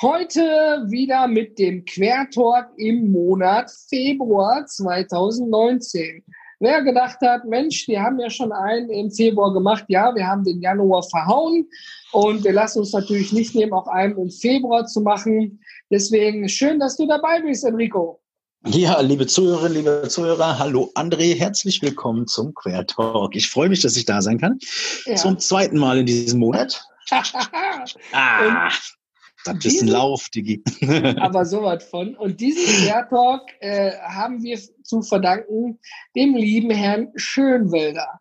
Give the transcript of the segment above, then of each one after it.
Heute wieder mit dem Quertalk im Monat Februar 2019. Wer gedacht hat, Mensch, wir haben ja schon einen im Februar gemacht, ja, wir haben den Januar verhauen und wir lassen uns natürlich nicht nehmen, auch einen im Februar zu machen. Deswegen schön, dass du dabei bist, Enrico. Ja, liebe Zuhörerinnen, liebe Zuhörer, hallo André, herzlich willkommen zum Quer Talk. Ich freue mich, dass ich da sein kann. Ja. Zum zweiten Mal in diesem Monat. ah, das ist ein Lauf, Digi. aber so was von. Und diesen Quer äh, haben wir zu verdanken dem lieben Herrn Schönwälder.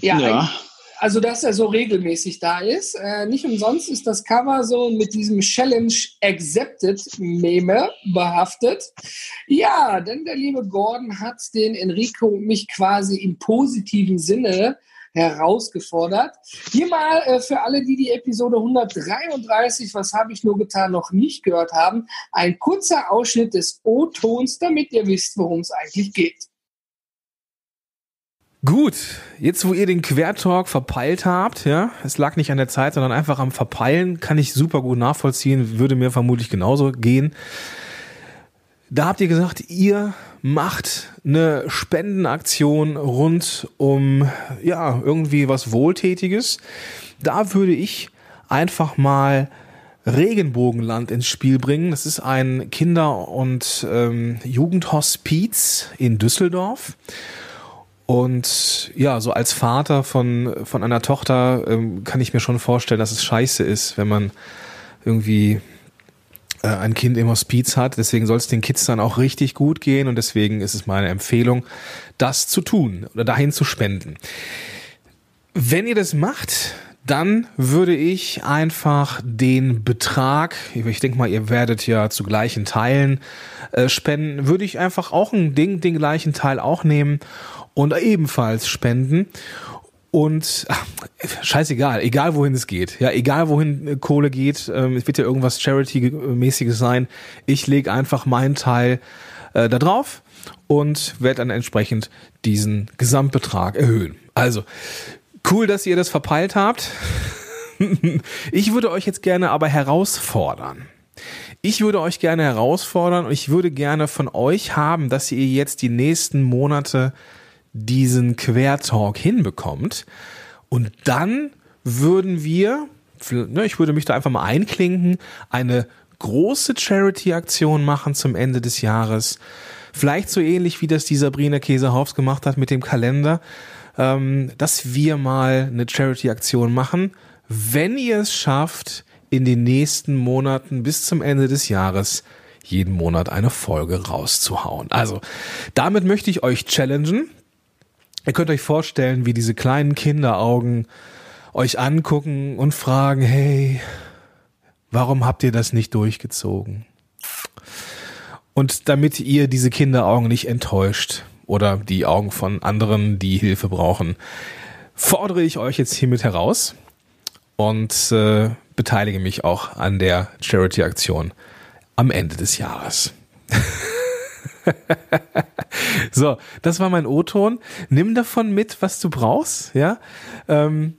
Ja, ja. also dass er so regelmäßig da ist. Äh, nicht umsonst ist das Cover so mit diesem Challenge Accepted Meme behaftet. Ja, denn der liebe Gordon hat den Enrico und mich quasi im positiven Sinne herausgefordert. Hier mal äh, für alle, die die Episode 133, was habe ich nur getan, noch nicht gehört haben, ein kurzer Ausschnitt des O-Tons, damit ihr wisst, worum es eigentlich geht. Gut, jetzt wo ihr den Quertalk verpeilt habt, ja, es lag nicht an der Zeit, sondern einfach am Verpeilen, kann ich super gut nachvollziehen, würde mir vermutlich genauso gehen. Da habt ihr gesagt, ihr macht eine Spendenaktion rund um ja irgendwie was Wohltätiges. Da würde ich einfach mal Regenbogenland ins Spiel bringen. Das ist ein Kinder- und ähm, Jugendhospiz in Düsseldorf. Und ja, so als Vater von, von einer Tochter ähm, kann ich mir schon vorstellen, dass es scheiße ist, wenn man irgendwie äh, ein Kind im Hospiz hat. Deswegen soll es den Kids dann auch richtig gut gehen und deswegen ist es meine Empfehlung, das zu tun oder dahin zu spenden. Wenn ihr das macht, dann würde ich einfach den Betrag, ich denke mal, ihr werdet ja zu gleichen Teilen äh, spenden, würde ich einfach auch ein Ding, den gleichen Teil auch nehmen und ebenfalls spenden und ach, scheißegal, egal wohin es geht, ja, egal wohin äh, Kohle geht, ähm, es wird ja irgendwas Charity-mäßiges sein. Ich lege einfach meinen Teil äh, da drauf und werde dann entsprechend diesen Gesamtbetrag erhöhen. Also, cool, dass ihr das verpeilt habt. ich würde euch jetzt gerne aber herausfordern. Ich würde euch gerne herausfordern und ich würde gerne von euch haben, dass ihr jetzt die nächsten Monate diesen Quertalk hinbekommt. Und dann würden wir, ne, ich würde mich da einfach mal einklinken, eine große Charity-Aktion machen zum Ende des Jahres. Vielleicht so ähnlich wie das die Sabrina Käsehaufs gemacht hat mit dem Kalender, ähm, dass wir mal eine Charity-Aktion machen. Wenn ihr es schafft, in den nächsten Monaten bis zum Ende des Jahres jeden Monat eine Folge rauszuhauen. Also, damit möchte ich euch challengen. Ihr könnt euch vorstellen, wie diese kleinen Kinderaugen euch angucken und fragen, hey, warum habt ihr das nicht durchgezogen? Und damit ihr diese Kinderaugen nicht enttäuscht oder die Augen von anderen, die Hilfe brauchen, fordere ich euch jetzt hiermit heraus und äh, beteilige mich auch an der Charity-Aktion am Ende des Jahres. so, das war mein O-Ton. Nimm davon mit, was du brauchst, ja. Ähm,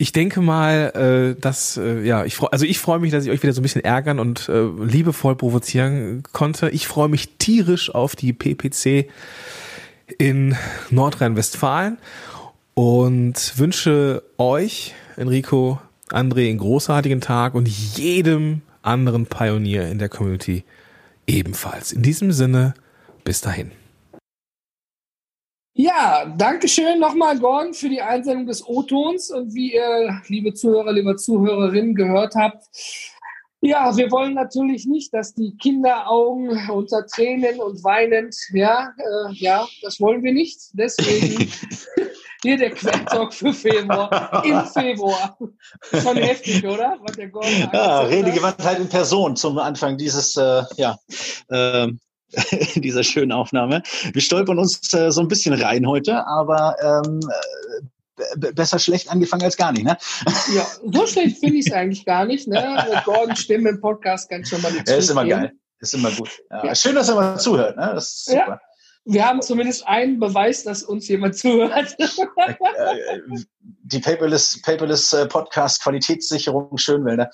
ich denke mal, äh, dass äh, ja, ich freu, also ich freue mich, dass ich euch wieder so ein bisschen ärgern und äh, liebevoll provozieren konnte. Ich freue mich tierisch auf die PPC in Nordrhein-Westfalen und wünsche euch, Enrico, André, einen großartigen Tag und jedem anderen Pionier in der Community ebenfalls. In diesem Sinne, bis dahin. Ja, danke schön nochmal, Gordon, für die Einsendung des O-Tons. Und wie ihr, liebe Zuhörer, liebe Zuhörerinnen, gehört habt, ja, wir wollen natürlich nicht, dass die Kinderaugen unter Tränen und weinend, ja, äh, ja, das wollen wir nicht. Deswegen hier der Quertalk für Februar, im Februar. Schon heftig, oder? Was der Gordon ja, Redegewandtheit in Person zum Anfang dieses, äh, ja, äh, in dieser schönen Aufnahme. Wir stolpern uns äh, so ein bisschen rein heute, aber ähm, besser schlecht angefangen als gar nicht, ne? Ja, so schlecht finde ich es eigentlich gar nicht, ne? Mit Gordon Stimme im Podcast kann schon mal nicht Ja, ist immer geil. Ist immer gut. Ja. Ja. Schön, dass er mal zuhört, ne? Das ist super. Ja. Wir haben zumindest einen Beweis, dass uns jemand zuhört. Die Paperless, Paperless äh, Podcast Qualitätssicherung Schönwälder.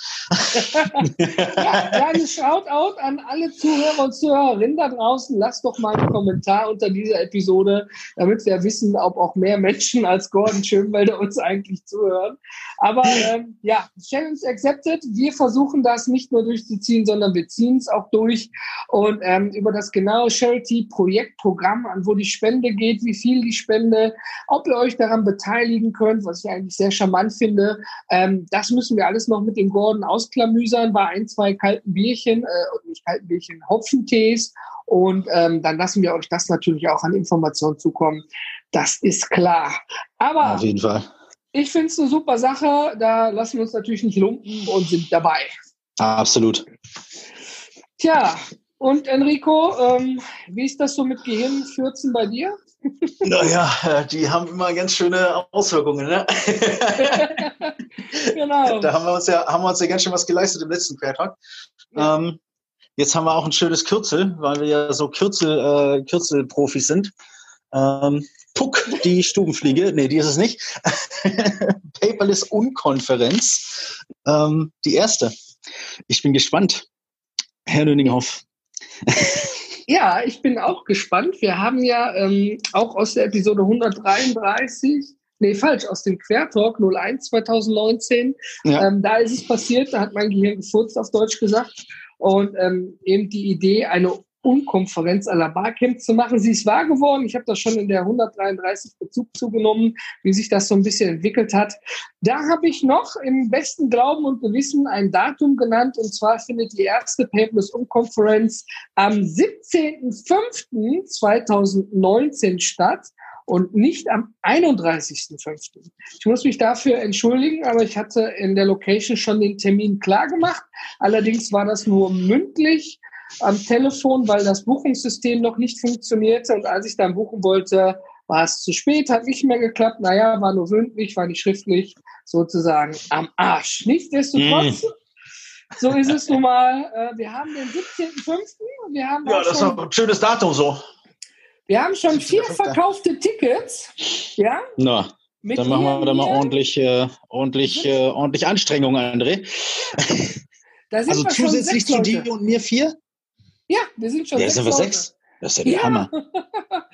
ja, kleines Shoutout an alle Zuhörer und Zuhörerinnen da draußen. Lasst doch mal einen Kommentar unter dieser Episode, damit wir wissen, ob auch mehr Menschen als Gordon Schönwälder uns eigentlich zuhören. Aber ähm, ja, Challenge accepted. Wir versuchen das nicht nur durchzuziehen, sondern wir ziehen es auch durch. Und ähm, über das genaue Charity-Projektprogramm Programm, an wo die Spende geht, wie viel die Spende, ob ihr euch daran beteiligen könnt, was ich eigentlich sehr charmant finde. Ähm, das müssen wir alles noch mit dem Gordon ausklamüsern bei ein, zwei kalten Bierchen, äh, nicht kalten Bierchen, Hopfentees. Und ähm, dann lassen wir euch das natürlich auch an Informationen zukommen. Das ist klar. Aber auf jeden Fall. Ich finde es eine super Sache. Da lassen wir uns natürlich nicht lumpen und sind dabei. Absolut. Tja, und Enrico, ähm, wie ist das so mit Gehirnfürzen bei dir? Naja, äh, die haben immer ganz schöne Auswirkungen, ne? genau. Da haben wir uns ja, haben wir uns ja ganz schön was geleistet im letzten Quertalk. Ja. Ähm, jetzt haben wir auch ein schönes Kürzel, weil wir ja so Kürzel, äh, Kürzelprofis sind. Ähm, Puck, die Stubenfliege, nee, die ist es nicht. Paperless Unkonferenz, ähm, die erste. Ich bin gespannt. Herr Nöninghoff, ja, ich bin auch gespannt. Wir haben ja ähm, auch aus der Episode 133, nee, falsch, aus dem Quertalk 01 2019, ja. ähm, da ist es passiert, da hat mein Gehirn gefurzt, auf Deutsch gesagt. Und ähm, eben die Idee, eine Unkonferenz à la Barcamp zu machen. Sie ist wahr geworden. Ich habe das schon in der 133 Bezug zugenommen, wie sich das so ein bisschen entwickelt hat. Da habe ich noch im besten Glauben und Gewissen ein Datum genannt. Und zwar findet die erste Paperless Unkonferenz am 17.05.2019 statt und nicht am 31.05. Ich muss mich dafür entschuldigen, aber ich hatte in der Location schon den Termin klar gemacht. Allerdings war das nur mündlich am Telefon, weil das Buchungssystem noch nicht funktionierte. Und als ich dann buchen wollte, war es zu spät, hat nicht mehr geklappt. Naja, war nur mündlich, war nicht schriftlich, sozusagen am Arsch. Nichtsdestotrotz, mm. so ist es nun mal. Äh, wir haben den 17.05. Wir haben ja, das ist ein schönes Datum so. Wir haben schon vier verkaufte Tickets. Ja. Na, dann machen wir da mal ordentlich, äh, ordentlich, äh, ordentlich Anstrengungen, André. also zusätzlich zu dir und mir vier? Ja, wir sind schon ja, sechs. Sind wir sechs? Das ist ja der ja. Hammer.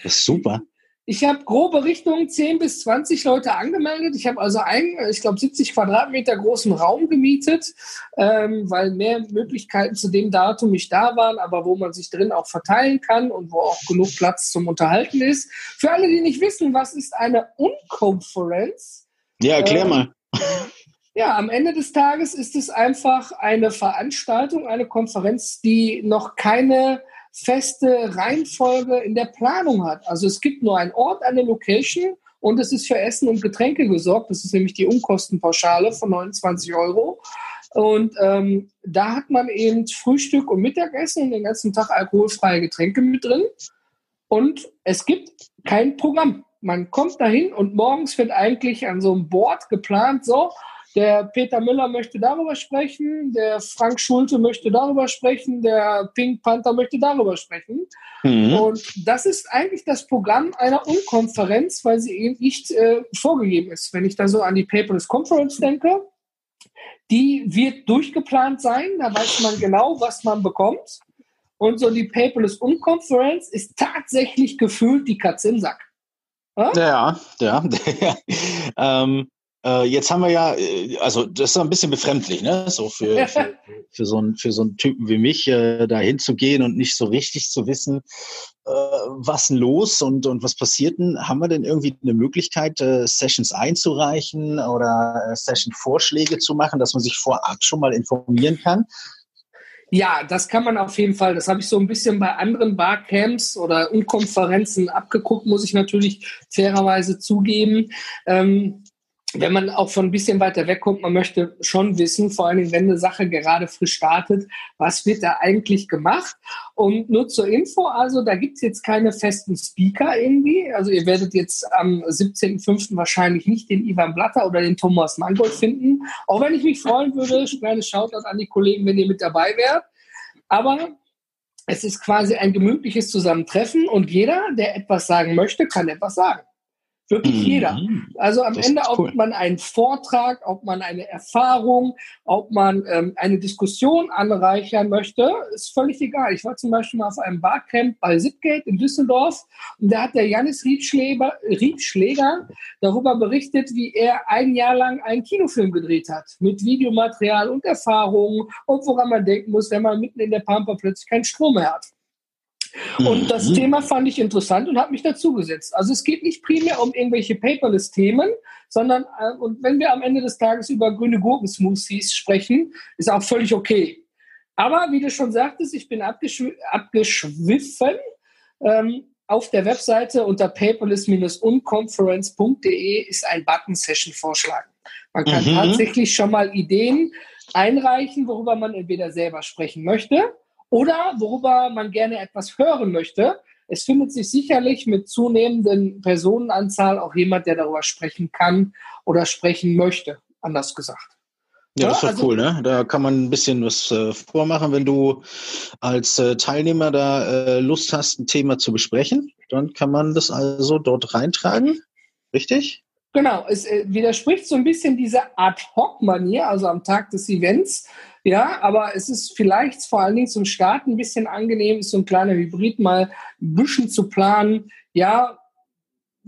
Das ist super. Ich habe grobe Richtung 10 bis 20 Leute angemeldet. Ich habe also einen, ich glaube, 70 Quadratmeter großen Raum gemietet, ähm, weil mehr Möglichkeiten zu dem Datum nicht da waren, aber wo man sich drin auch verteilen kann und wo auch genug Platz zum Unterhalten ist. Für alle, die nicht wissen, was ist eine Unkonferenz? Ja, erklär ähm, mal. Ja, am Ende des Tages ist es einfach eine Veranstaltung, eine Konferenz, die noch keine feste Reihenfolge in der Planung hat. Also es gibt nur einen Ort, eine Location und es ist für Essen und Getränke gesorgt. Das ist nämlich die Unkostenpauschale von 29 Euro. Und ähm, da hat man eben Frühstück und Mittagessen und den ganzen Tag alkoholfreie Getränke mit drin. Und es gibt kein Programm. Man kommt dahin und morgens wird eigentlich an so einem Board geplant, so, der Peter Müller möchte darüber sprechen, der Frank Schulte möchte darüber sprechen, der Pink Panther möchte darüber sprechen. Mhm. Und das ist eigentlich das Programm einer Unkonferenz, weil sie eben nicht äh, vorgegeben ist. Wenn ich da so an die Paperless Conference denke, die wird durchgeplant sein, da weiß man genau, was man bekommt. Und so die Paperless Unkonferenz ist tatsächlich gefühlt die Katze im Sack. Ja, ja. ja. ähm, äh, jetzt haben wir ja, äh, also das ist ein bisschen befremdlich, ne? So für, für, für, so, einen, für so einen Typen wie mich, äh, da hinzugehen und nicht so richtig zu wissen, äh, was los und, und was passiert denn. Haben wir denn irgendwie eine Möglichkeit, äh, Sessions einzureichen oder äh, Session-Vorschläge zu machen, dass man sich vorab schon mal informieren kann? Ja, das kann man auf jeden Fall. Das habe ich so ein bisschen bei anderen Barcamps oder Unkonferenzen abgeguckt, muss ich natürlich fairerweise zugeben. Ähm, wenn man auch von ein bisschen weiter wegkommt, man möchte schon wissen, vor allem wenn eine Sache gerade frisch startet, was wird da eigentlich gemacht? Und nur zur Info, also da gibt's jetzt keine festen Speaker irgendwie. Also ihr werdet jetzt am 17.05. wahrscheinlich nicht den Ivan Blatter oder den Thomas Mangold finden. Auch wenn ich mich freuen würde, kleines Shoutout an die Kollegen, wenn ihr mit dabei wärt. Aber es ist quasi ein gemütliches Zusammentreffen und jeder, der etwas sagen möchte, kann etwas sagen. Wirklich mhm. jeder. Also am Ende, ob cool. man einen Vortrag, ob man eine Erfahrung, ob man ähm, eine Diskussion anreichern möchte, ist völlig egal. Ich war zum Beispiel mal auf einem Barcamp bei Zipgate in Düsseldorf und da hat der Janis Riedschläger, Riedschläger darüber berichtet, wie er ein Jahr lang einen Kinofilm gedreht hat mit Videomaterial und Erfahrungen und woran man denken muss, wenn man mitten in der Pampa plötzlich keinen Strom mehr hat. Und das mhm. Thema fand ich interessant und habe mich dazugesetzt. Also es geht nicht primär um irgendwelche Paperless-Themen, sondern äh, und wenn wir am Ende des Tages über grüne Gurkensmoothies sprechen, ist auch völlig okay. Aber wie du schon sagtest, ich bin abgeschw abgeschwiffen. Ähm, auf der Webseite unter paperless-unconference.de ist ein Button-Session-Vorschlag. Man kann mhm. tatsächlich schon mal Ideen einreichen, worüber man entweder selber sprechen möchte oder worüber man gerne etwas hören möchte. Es findet sich sicherlich mit zunehmenden Personenanzahl auch jemand, der darüber sprechen kann oder sprechen möchte, anders gesagt. Ja, das ist also, cool, ne? Da kann man ein bisschen was äh, vormachen. Wenn du als äh, Teilnehmer da äh, Lust hast, ein Thema zu besprechen, dann kann man das also dort reintragen. Richtig? Genau, es äh, widerspricht so ein bisschen dieser Ad-Hoc-Manier, also am Tag des Events, ja, aber es ist vielleicht vor allen Dingen zum Start ein bisschen angenehm, so ein kleiner Hybrid mal ein bisschen zu planen. Ja,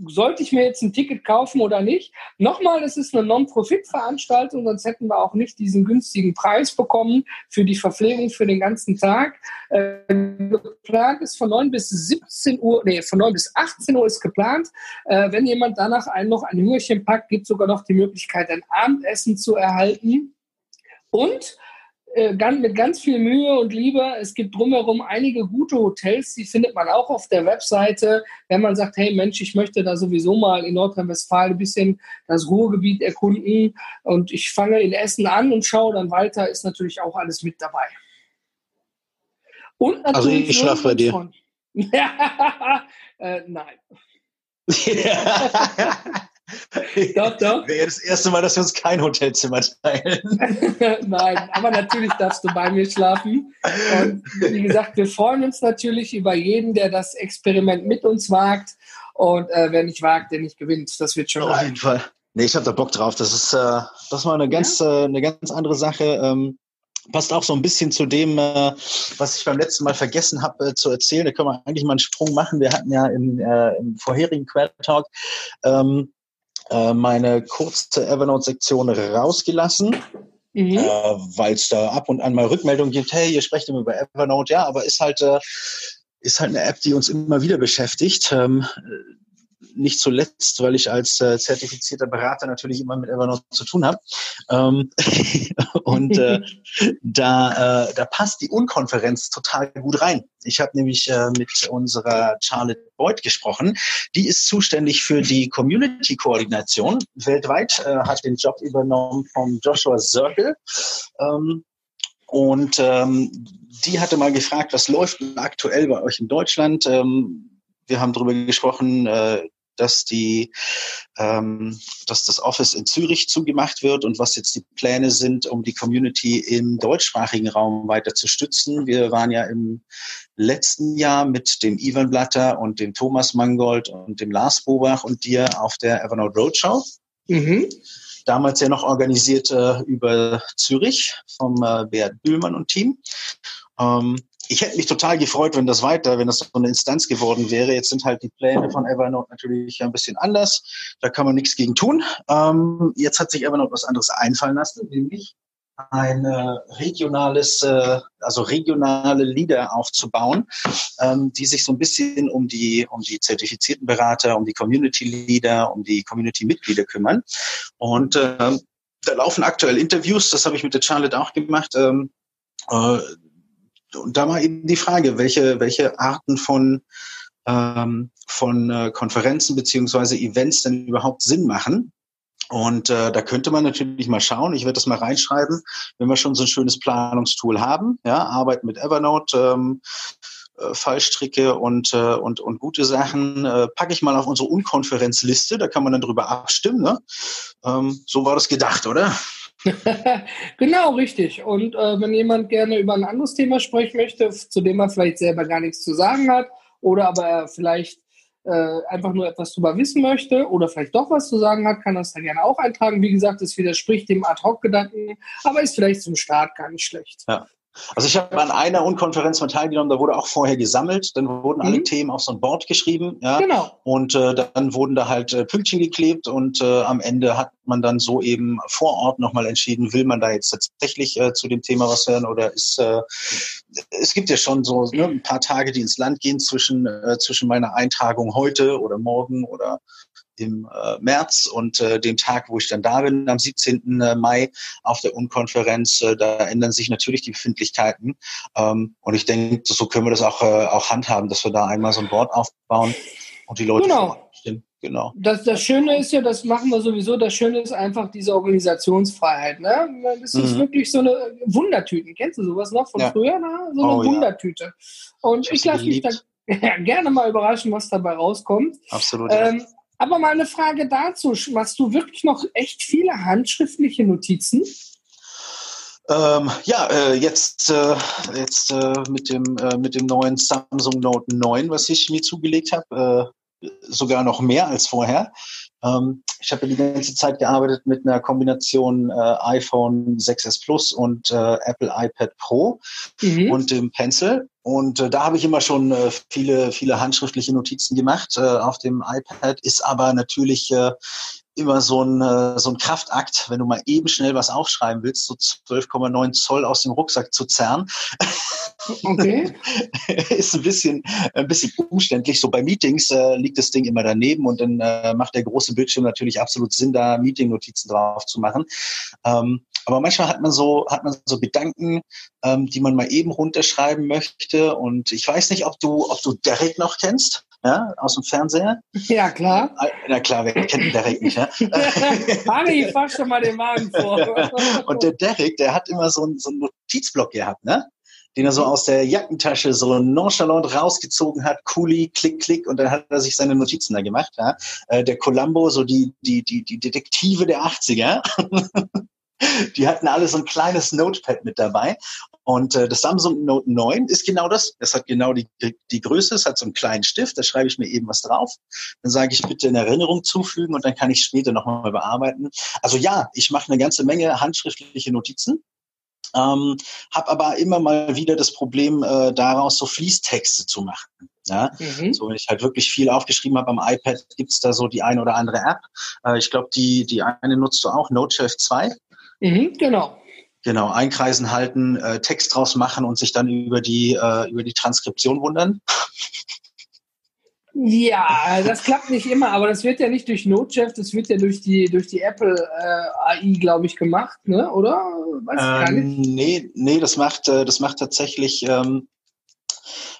sollte ich mir jetzt ein Ticket kaufen oder nicht? Nochmal, es ist eine Non-Profit-Veranstaltung, sonst hätten wir auch nicht diesen günstigen Preis bekommen für die Verpflegung für den ganzen Tag. Äh, geplant ist von 9 bis 17 Uhr, nee, von 9 bis 18 Uhr ist geplant. Äh, wenn jemand danach einen noch ein Hüngerchen packt, gibt es sogar noch die Möglichkeit, ein Abendessen zu erhalten. Und äh, ganz, mit ganz viel Mühe und Liebe. Es gibt drumherum einige gute Hotels, die findet man auch auf der Webseite. Wenn man sagt, hey Mensch, ich möchte da sowieso mal in Nordrhein-Westfalen ein bisschen das Ruhrgebiet erkunden und ich fange in Essen an und schaue dann weiter, ist natürlich auch alles mit dabei. Und also natürlich also ich schlafe bei dir. äh, nein. doch, doch. Wäre das erste Mal, dass wir uns kein Hotelzimmer teilen. Nein, aber natürlich darfst du bei mir schlafen. Und wie gesagt, wir freuen uns natürlich über jeden, der das Experiment mit uns wagt. Und äh, wer nicht wagt, der nicht gewinnt. Das wird schon. Auf jeden Fall. Nee, ich habe da Bock drauf. Das ist, äh, das war eine ganz, ja? äh, eine ganz andere Sache. Ähm, passt auch so ein bisschen zu dem, äh, was ich beim letzten Mal vergessen habe äh, zu erzählen. Da können wir eigentlich mal einen Sprung machen. Wir hatten ja im, äh, im vorherigen Quell Talk ähm, äh, meine kurze Evernote-Sektion rausgelassen. Mhm. Äh, weil es da ab und an mal Rückmeldungen gibt, hey, ihr sprecht immer über Evernote, ja, aber ist halt, äh, ist halt eine App, die uns immer wieder beschäftigt. Ähm, nicht zuletzt, weil ich als äh, zertifizierter Berater natürlich immer mit Evernote zu tun habe. Ähm, und äh, da, äh, da passt die Unkonferenz total gut rein. Ich habe nämlich äh, mit unserer Charlotte Boyd gesprochen. Die ist zuständig für die Community-Koordination weltweit, äh, hat den Job übernommen von Joshua Circle. Ähm, und ähm, die hatte mal gefragt, was läuft aktuell bei euch in Deutschland? Ähm, wir haben darüber gesprochen, äh, dass die, ähm, dass das Office in Zürich zugemacht wird und was jetzt die Pläne sind, um die Community im deutschsprachigen Raum weiter zu stützen. Wir waren ja im letzten Jahr mit dem Ivan Blatter und dem Thomas Mangold und dem Lars Bobach und dir auf der Evernote Roadshow. Mhm. Damals ja noch organisiert äh, über Zürich vom äh, Beat Bühlmann und Team. Ähm, ich hätte mich total gefreut, wenn das weiter, wenn das so eine Instanz geworden wäre. Jetzt sind halt die Pläne von Evernote natürlich ein bisschen anders. Da kann man nichts gegen tun. Ähm, jetzt hat sich Evernote was anderes einfallen lassen, nämlich ein regionales, äh, also regionale Leader aufzubauen, ähm, die sich so ein bisschen um die, um die zertifizierten Berater, um die Community Leader, um die Community-Mitglieder kümmern. Und äh, da laufen aktuell Interviews, das habe ich mit der Charlotte auch gemacht. Ähm, äh, und da mal eben die Frage, welche, welche Arten von, ähm, von äh, Konferenzen beziehungsweise Events denn überhaupt Sinn machen. Und äh, da könnte man natürlich mal schauen. Ich werde das mal reinschreiben, wenn wir schon so ein schönes Planungstool haben. Ja, arbeiten mit Evernote. Ähm, äh, Fallstricke und, äh, und, und gute Sachen äh, packe ich mal auf unsere Unkonferenzliste. Da kann man dann drüber abstimmen. Ne? Ähm, so war das gedacht, oder? genau, richtig. Und äh, wenn jemand gerne über ein anderes Thema sprechen möchte, zu dem er vielleicht selber gar nichts zu sagen hat, oder aber er vielleicht äh, einfach nur etwas drüber wissen möchte oder vielleicht doch was zu sagen hat, kann das da gerne auch eintragen. Wie gesagt, es widerspricht dem Ad-Hoc-Gedanken, aber ist vielleicht zum Start gar nicht schlecht. Ja. Also ich habe an einer Unkonferenz mal teilgenommen, da wurde auch vorher gesammelt, dann wurden alle mhm. Themen auf so ein Board geschrieben, ja. Genau. Und äh, dann wurden da halt äh, Pünktchen geklebt und äh, am Ende hat man dann so eben vor Ort nochmal entschieden, will man da jetzt tatsächlich äh, zu dem Thema was hören oder ist äh, es gibt ja schon so ne, ein paar Tage, die ins Land gehen zwischen äh, zwischen meiner Eintragung heute oder morgen oder im äh, März und äh, dem Tag, wo ich dann da bin, am 17. Äh, Mai auf der Unkonferenz, äh, da ändern sich natürlich die Befindlichkeiten. Ähm, und ich denke, so können wir das auch, äh, auch handhaben, dass wir da einmal so ein Board aufbauen und die Leute genau. stimmen. Genau. Das, das Schöne ist ja, das machen wir sowieso, das Schöne ist einfach diese Organisationsfreiheit. Ne? Das ist mhm. wirklich so eine Wundertüten. Kennst du sowas noch von ja. früher? Ne? So eine oh, Wundertüte. Ja. Und ich, ich lasse mich da gerne mal überraschen, was dabei rauskommt. Absolut. Ähm, aber mal eine Frage dazu. Machst du wirklich noch echt viele handschriftliche Notizen? Ähm, ja, äh, jetzt, äh, jetzt äh, mit, dem, äh, mit dem neuen Samsung Note 9, was ich mir zugelegt habe, äh, sogar noch mehr als vorher. Ähm, ich habe die ganze Zeit gearbeitet mit einer Kombination äh, iPhone 6s Plus und Apple iPad Pro mhm. und dem Pencil. Und äh, da habe ich immer schon äh, viele, viele handschriftliche Notizen gemacht. Äh, auf dem iPad ist aber natürlich äh, immer so ein, äh, so ein Kraftakt, wenn du mal eben schnell was aufschreiben willst, so 12,9 Zoll aus dem Rucksack zu zerren. Okay. ist ein bisschen, ein bisschen umständlich. So bei Meetings äh, liegt das Ding immer daneben und dann äh, macht der große Bildschirm natürlich absolut Sinn, da Meeting-Notizen drauf zu machen. Ähm, aber manchmal hat man so, hat man so Gedanken, ähm, die man mal eben runterschreiben möchte. Und ich weiß nicht, ob du, ob du Derek noch kennst. Ja, aus dem Fernseher? Ja, klar. Na klar, wer kennt Derek nicht, ja? Harry, fahr schon mal den Wagen vor. und der Derek, der hat immer so einen, so einen Notizblock gehabt, ne? den er so aus der Jackentasche so nonchalant rausgezogen hat, Kuli, klick, klick, und dann hat er sich seine Notizen da gemacht. Ja? Äh, der Columbo, so die, die, die, die Detektive der 80er. die hatten alle so ein kleines Notepad mit dabei. Und äh, das Samsung Note 9 ist genau das. Es hat genau die, die Größe, es hat so einen kleinen Stift, da schreibe ich mir eben was drauf. Dann sage ich bitte in Erinnerung zufügen und dann kann ich später nochmal bearbeiten. Also ja, ich mache eine ganze Menge handschriftliche Notizen. Ähm, habe aber immer mal wieder das Problem, äh, daraus so Fließtexte zu machen. Ja, mhm. so wenn ich halt wirklich viel aufgeschrieben habe am iPad, gibt's da so die eine oder andere App. Äh, ich glaube, die, die eine nutzt du auch, NoteChef 2. Mhm, genau. Genau, einkreisen halten, äh, Text draus machen und sich dann über die, äh, über die Transkription wundern. Ja, das klappt nicht immer, aber das wird ja nicht durch Node.js, das wird ja durch die, durch die Apple äh, AI, glaube ich, gemacht, ne? oder? Weiß ich gar ähm, nicht. Nee, nee, das macht, äh, das macht tatsächlich, ähm,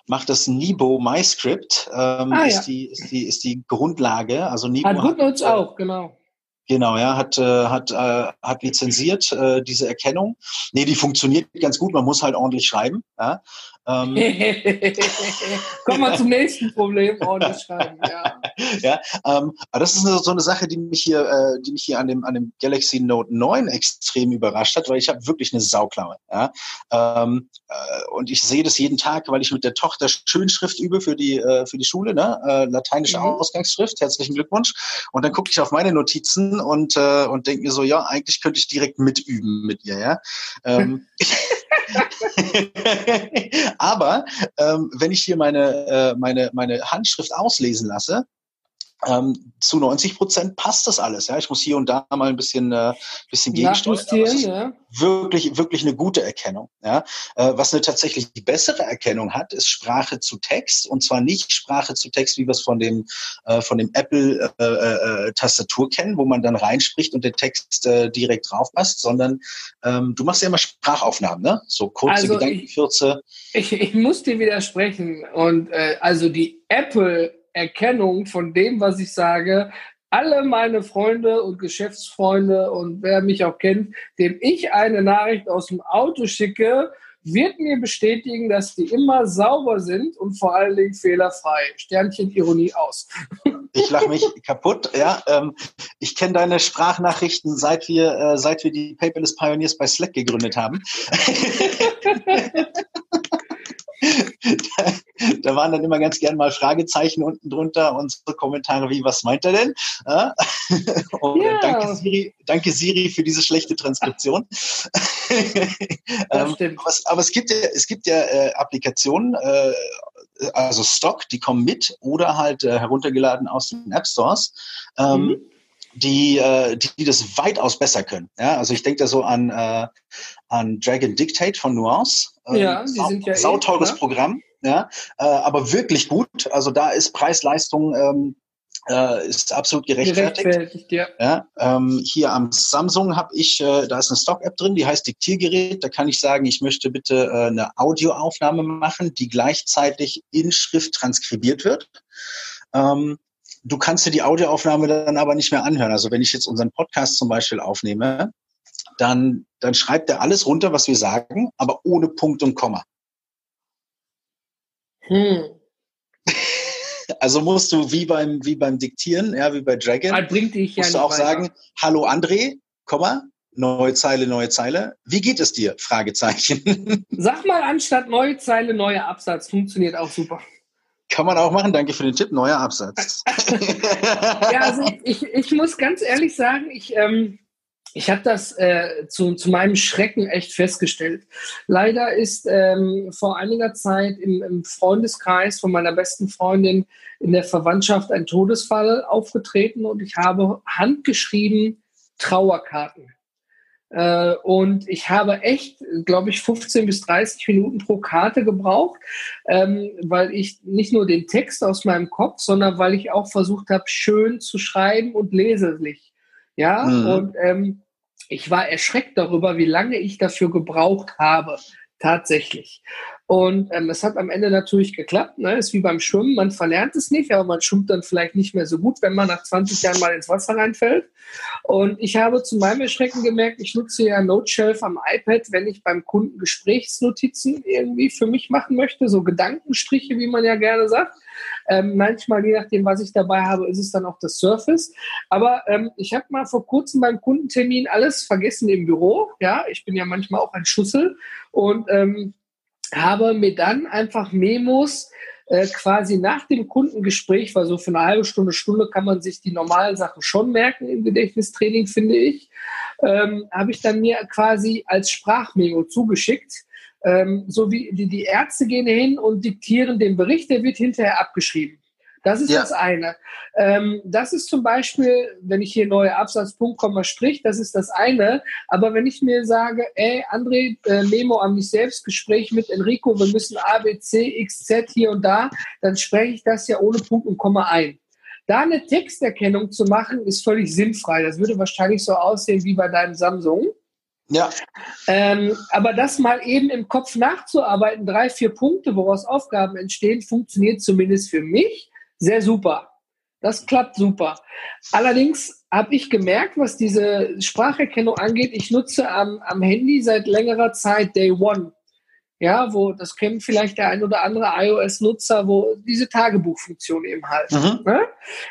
macht das Nibo MyScript, ähm, ah, ist, ja. die, ist, die, ist die Grundlage. Also Nibo hat GoodNotes auch, genau. Genau, ja, hat, äh, hat, äh, hat lizenziert äh, diese Erkennung. Nee, die funktioniert ganz gut, man muss halt ordentlich schreiben. Ja? Ähm, Kommen wir zum nächsten Problem, ordentlich schreiben. Ja, ja ähm, aber das ist so eine Sache, die mich hier, äh, die mich hier an dem, an dem Galaxy Note 9 extrem überrascht hat, weil ich habe wirklich eine Sauklaue. Ja? Ähm, äh, und ich sehe das jeden Tag, weil ich mit der Tochter Schönschrift übe für die, äh, für die Schule, ne? äh, lateinische mhm. Ausgangsschrift, herzlichen Glückwunsch. Und dann gucke ich auf meine Notizen und, äh, und denke mir so, ja, eigentlich könnte ich direkt mitüben mit ihr. Ja? Ähm, Aber ähm, wenn ich hier meine, äh, meine, meine Handschrift auslesen lasse, ähm, zu 90 Prozent passt das alles. Ja, ich muss hier und da mal ein bisschen, äh, bisschen gegensteuern. Ja. Wirklich, wirklich eine gute Erkennung. Ja, äh, was eine tatsächlich bessere Erkennung hat, ist Sprache zu Text und zwar nicht Sprache zu Text, wie wir es von dem äh, von dem Apple äh, äh, Tastatur kennen, wo man dann reinspricht und der Text äh, direkt drauf passt, sondern ähm, du machst ja immer Sprachaufnahmen, ne? So kurze also Gedankenkürze. Ich, ich, ich muss dir widersprechen und äh, also die Apple Erkennung von dem, was ich sage, alle meine Freunde und Geschäftsfreunde und wer mich auch kennt, dem ich eine Nachricht aus dem Auto schicke, wird mir bestätigen, dass die immer sauber sind und vor allen Dingen fehlerfrei. Sternchen Ironie aus. Ich lache mich kaputt. Ja, ähm, ich kenne deine Sprachnachrichten seit wir äh, seit wir die Paperless Pioneers bei Slack gegründet haben. da, da, waren dann immer ganz gern mal Fragezeichen unten drunter und so Kommentare wie, was meint er denn? Und ja. danke, Siri, danke Siri für diese schlechte Transkription. ähm, aber, es, aber, es, gibt ja, es gibt ja äh, Applikationen, äh, also Stock, die kommen mit oder halt äh, heruntergeladen aus den App Stores. Ähm, mhm die, äh, die, die das weitaus besser können. Ja, also ich denke da so an, äh, an Dragon Dictate von Nuance. Ähm, ja, die sind ja sauteures eh, Programm, ja, äh, aber wirklich gut. Also da ist Preis-Leistung ähm, äh, ist absolut gerechtfertigt. gerechtfertigt ja. ja ähm, hier am Samsung habe ich, äh, da ist eine Stock-App drin, die heißt Diktiergerät. Da kann ich sagen, ich möchte bitte äh, eine Audioaufnahme machen, die gleichzeitig in Schrift transkribiert wird. Ähm, du kannst dir die Audioaufnahme dann aber nicht mehr anhören. Also wenn ich jetzt unseren Podcast zum Beispiel aufnehme, dann, dann schreibt er alles runter, was wir sagen, aber ohne Punkt und Komma. Hm. Also musst du wie beim, wie beim Diktieren, ja, wie bei Dragon, halt bringt dich musst ja du auch weiter. sagen, hallo André, Komma, neue Zeile, neue Zeile. Wie geht es dir? Fragezeichen. Sag mal anstatt neue Zeile, neuer Absatz. Funktioniert auch super. Kann man auch machen. Danke für den Tipp. Neuer Absatz. ja, also ich, ich muss ganz ehrlich sagen, ich, ähm, ich habe das äh, zu, zu meinem Schrecken echt festgestellt. Leider ist ähm, vor einiger Zeit im, im Freundeskreis von meiner besten Freundin in der Verwandtschaft ein Todesfall aufgetreten und ich habe handgeschrieben Trauerkarten und ich habe echt, glaube ich, 15 bis 30 Minuten pro Karte gebraucht, ähm, weil ich nicht nur den Text aus meinem Kopf, sondern weil ich auch versucht habe, schön zu schreiben und leserlich. Ja, mhm. und ähm, ich war erschreckt darüber, wie lange ich dafür gebraucht habe. Tatsächlich. Und ähm, es hat am Ende natürlich geklappt. Ne? Ist wie beim Schwimmen, man verlernt es nicht, aber man schwimmt dann vielleicht nicht mehr so gut, wenn man nach 20 Jahren mal ins Wasser reinfällt. Und ich habe zu meinem Erschrecken gemerkt, ich nutze ja Noteshelf am iPad, wenn ich beim Kunden Gesprächsnotizen irgendwie für mich machen möchte, so Gedankenstriche, wie man ja gerne sagt. Ähm, manchmal, je nachdem, was ich dabei habe, ist es dann auch das Surface. Aber ähm, ich habe mal vor kurzem beim Kundentermin alles vergessen im Büro. Ja, ich bin ja manchmal auch ein Schussel und ähm, habe mir dann einfach Memos äh, quasi nach dem Kundengespräch, weil so für eine halbe Stunde, Stunde kann man sich die normalen Sachen schon merken im Gedächtnistraining, finde ich, ähm, habe ich dann mir quasi als Sprachmemo zugeschickt. Ähm, so wie die, die Ärzte gehen hin und diktieren den Bericht, der wird hinterher abgeschrieben. Das ist ja. das eine. Ähm, das ist zum Beispiel, wenn ich hier neue Absatzpunkt, Komma, Strich, das ist das eine. Aber wenn ich mir sage, ey, André, äh, Memo an mich selbst, Gespräch mit Enrico, wir müssen A, B, C, X, Z hier und da, dann spreche ich das ja ohne Punkt und Komma ein. Da eine Texterkennung zu machen, ist völlig sinnfrei. Das würde wahrscheinlich so aussehen wie bei deinem Samsung. Ja. Ähm, aber das mal eben im Kopf nachzuarbeiten, drei, vier Punkte, woraus Aufgaben entstehen, funktioniert zumindest für mich sehr super. Das klappt super. Allerdings habe ich gemerkt, was diese Spracherkennung angeht, ich nutze am, am Handy seit längerer Zeit Day One. Ja, wo, das kennt vielleicht der ein oder andere iOS-Nutzer, wo diese Tagebuchfunktion eben halt. Mhm. Ne?